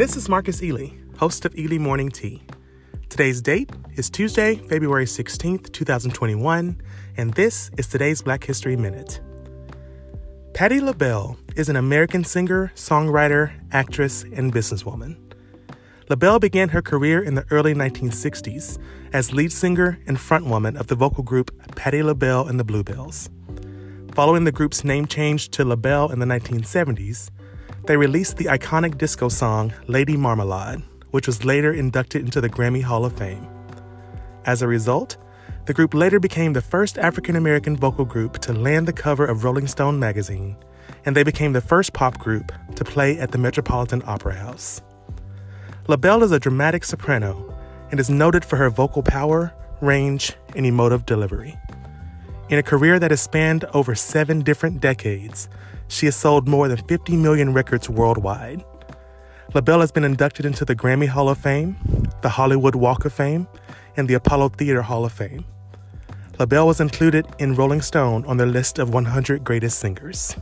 This is Marcus Ely, host of Ely Morning Tea. Today's date is Tuesday, February 16th, 2021, and this is today's Black History Minute. Patti LaBelle is an American singer, songwriter, actress, and businesswoman. LaBelle began her career in the early 1960s as lead singer and frontwoman of the vocal group Patti LaBelle and the Bluebells. Following the group's name change to LaBelle in the 1970s, they released the iconic disco song Lady Marmalade, which was later inducted into the Grammy Hall of Fame. As a result, the group later became the first African American vocal group to land the cover of Rolling Stone magazine, and they became the first pop group to play at the Metropolitan Opera House. LaBelle is a dramatic soprano and is noted for her vocal power, range, and emotive delivery. In a career that has spanned over seven different decades, she has sold more than 50 million records worldwide. LaBelle has been inducted into the Grammy Hall of Fame, the Hollywood Walk of Fame, and the Apollo Theater Hall of Fame. LaBelle was included in Rolling Stone on their list of 100 greatest singers.